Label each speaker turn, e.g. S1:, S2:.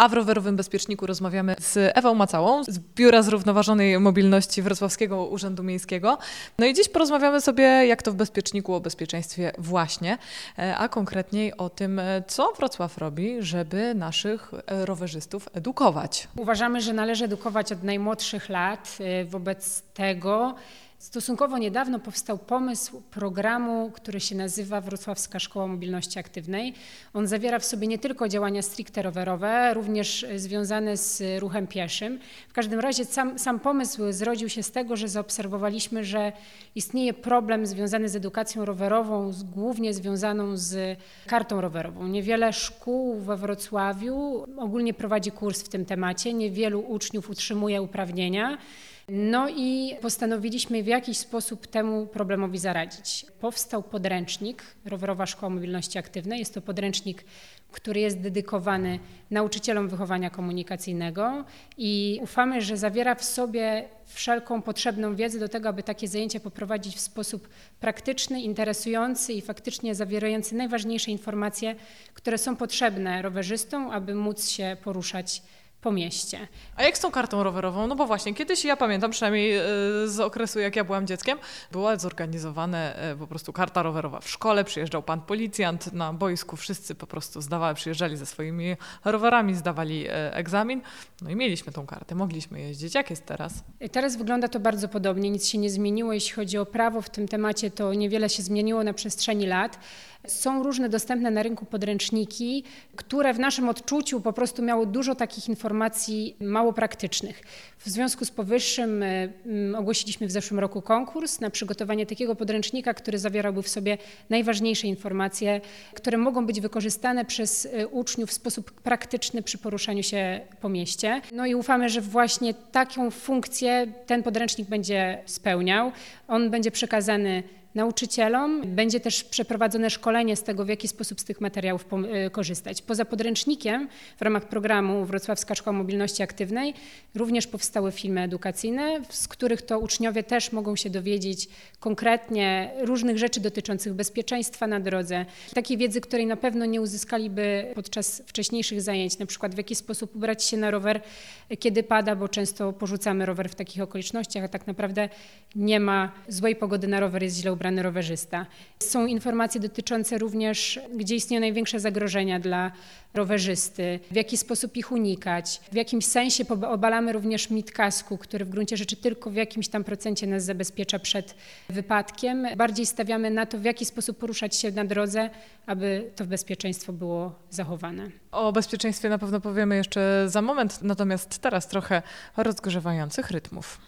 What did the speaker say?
S1: A w rowerowym bezpieczniku rozmawiamy z Ewą Macałą z Biura Zrównoważonej Mobilności Wrocławskiego Urzędu Miejskiego. No i dziś porozmawiamy sobie, jak to w bezpieczniku o bezpieczeństwie właśnie, e, a konkretniej o tym, e, co Wrocław robi, żeby naszych e, rowerzystów edukować.
S2: Uważamy, że należy edukować od najmłodszych lat. Wobec tego stosunkowo niedawno powstał pomysł programu, który się nazywa Wrocławska Szkoła Mobilności Aktywnej. On zawiera w sobie nie tylko działania stricte rowerowe, również związane z ruchem pieszym. W każdym razie sam, sam pomysł zrodził się z tego, że zaobserwowaliśmy, że istnieje problem związany z edukacją rowerową, głównie związaną z kartą rowerową. Niewiele szkół we Wrocławiu ogólnie prowadzi kurs w tym temacie, niewielu uczniów utrzymuje uprawnienia. No i postanowiliśmy w jakiś sposób temu problemowi zaradzić. Powstał podręcznik Rowerowa Szkoła Mobilności Aktywnej. Jest to podręcznik, który jest dedykowany nauczycielom wychowania komunikacyjnego i ufamy, że zawiera w sobie wszelką potrzebną wiedzę do tego, aby takie zajęcia poprowadzić w sposób praktyczny, interesujący i faktycznie zawierający najważniejsze informacje, które są potrzebne rowerzystom, aby móc się poruszać po mieście.
S1: A jak z tą kartą rowerową? No bo właśnie, kiedyś ja pamiętam, przynajmniej e, z okresu jak ja byłam dzieckiem, była zorganizowana e, po prostu karta rowerowa w szkole, przyjeżdżał pan policjant na boisku, wszyscy po prostu zdawali, przyjeżdżali ze swoimi rowerami, zdawali e, egzamin, no i mieliśmy tą kartę, mogliśmy jeździć. Jak jest teraz?
S2: Teraz wygląda to bardzo podobnie, nic się nie zmieniło. Jeśli chodzi o prawo w tym temacie, to niewiele się zmieniło na przestrzeni lat. Są różne dostępne na rynku podręczniki, które w naszym odczuciu po prostu miało dużo takich informacji mało praktycznych. W związku z powyższym y, y, ogłosiliśmy w zeszłym roku konkurs na przygotowanie takiego podręcznika, który zawierałby w sobie najważniejsze informacje, które mogą być wykorzystane przez y, uczniów w sposób praktyczny przy poruszaniu się po mieście. No i ufamy, że właśnie taką funkcję ten podręcznik będzie spełniał. On będzie przekazany nauczycielom. Będzie też przeprowadzone szkolenie z tego, w jaki sposób z tych materiałów e, korzystać. Poza podręcznikiem w ramach programu Wrocławska Szkoła Mobilności Aktywnej również powstały filmy edukacyjne, z których to uczniowie też mogą się dowiedzieć konkretnie różnych rzeczy dotyczących bezpieczeństwa na drodze, takiej wiedzy, której na pewno nie uzyskaliby podczas wcześniejszych zajęć, na przykład w jaki sposób ubrać się na rower, kiedy pada, bo często porzucamy rower w takich okolicznościach, a tak naprawdę nie ma złej pogody na rower, jest źle ubrany rowerzysta. Są informacje dotyczące również, gdzie istnieją największe zagrożenia dla rowerzysty, w jaki sposób ich unikać. W jakimś sensie obalamy również mit kasku, który w gruncie rzeczy tylko w jakimś tam procencie nas zabezpiecza przed wypadkiem. Bardziej stawiamy na to, w jaki sposób poruszać się na drodze, aby to bezpieczeństwo było zachowane.
S1: O bezpieczeństwie na pewno powiemy jeszcze za moment, natomiast teraz trochę rozgrzewających rytmów.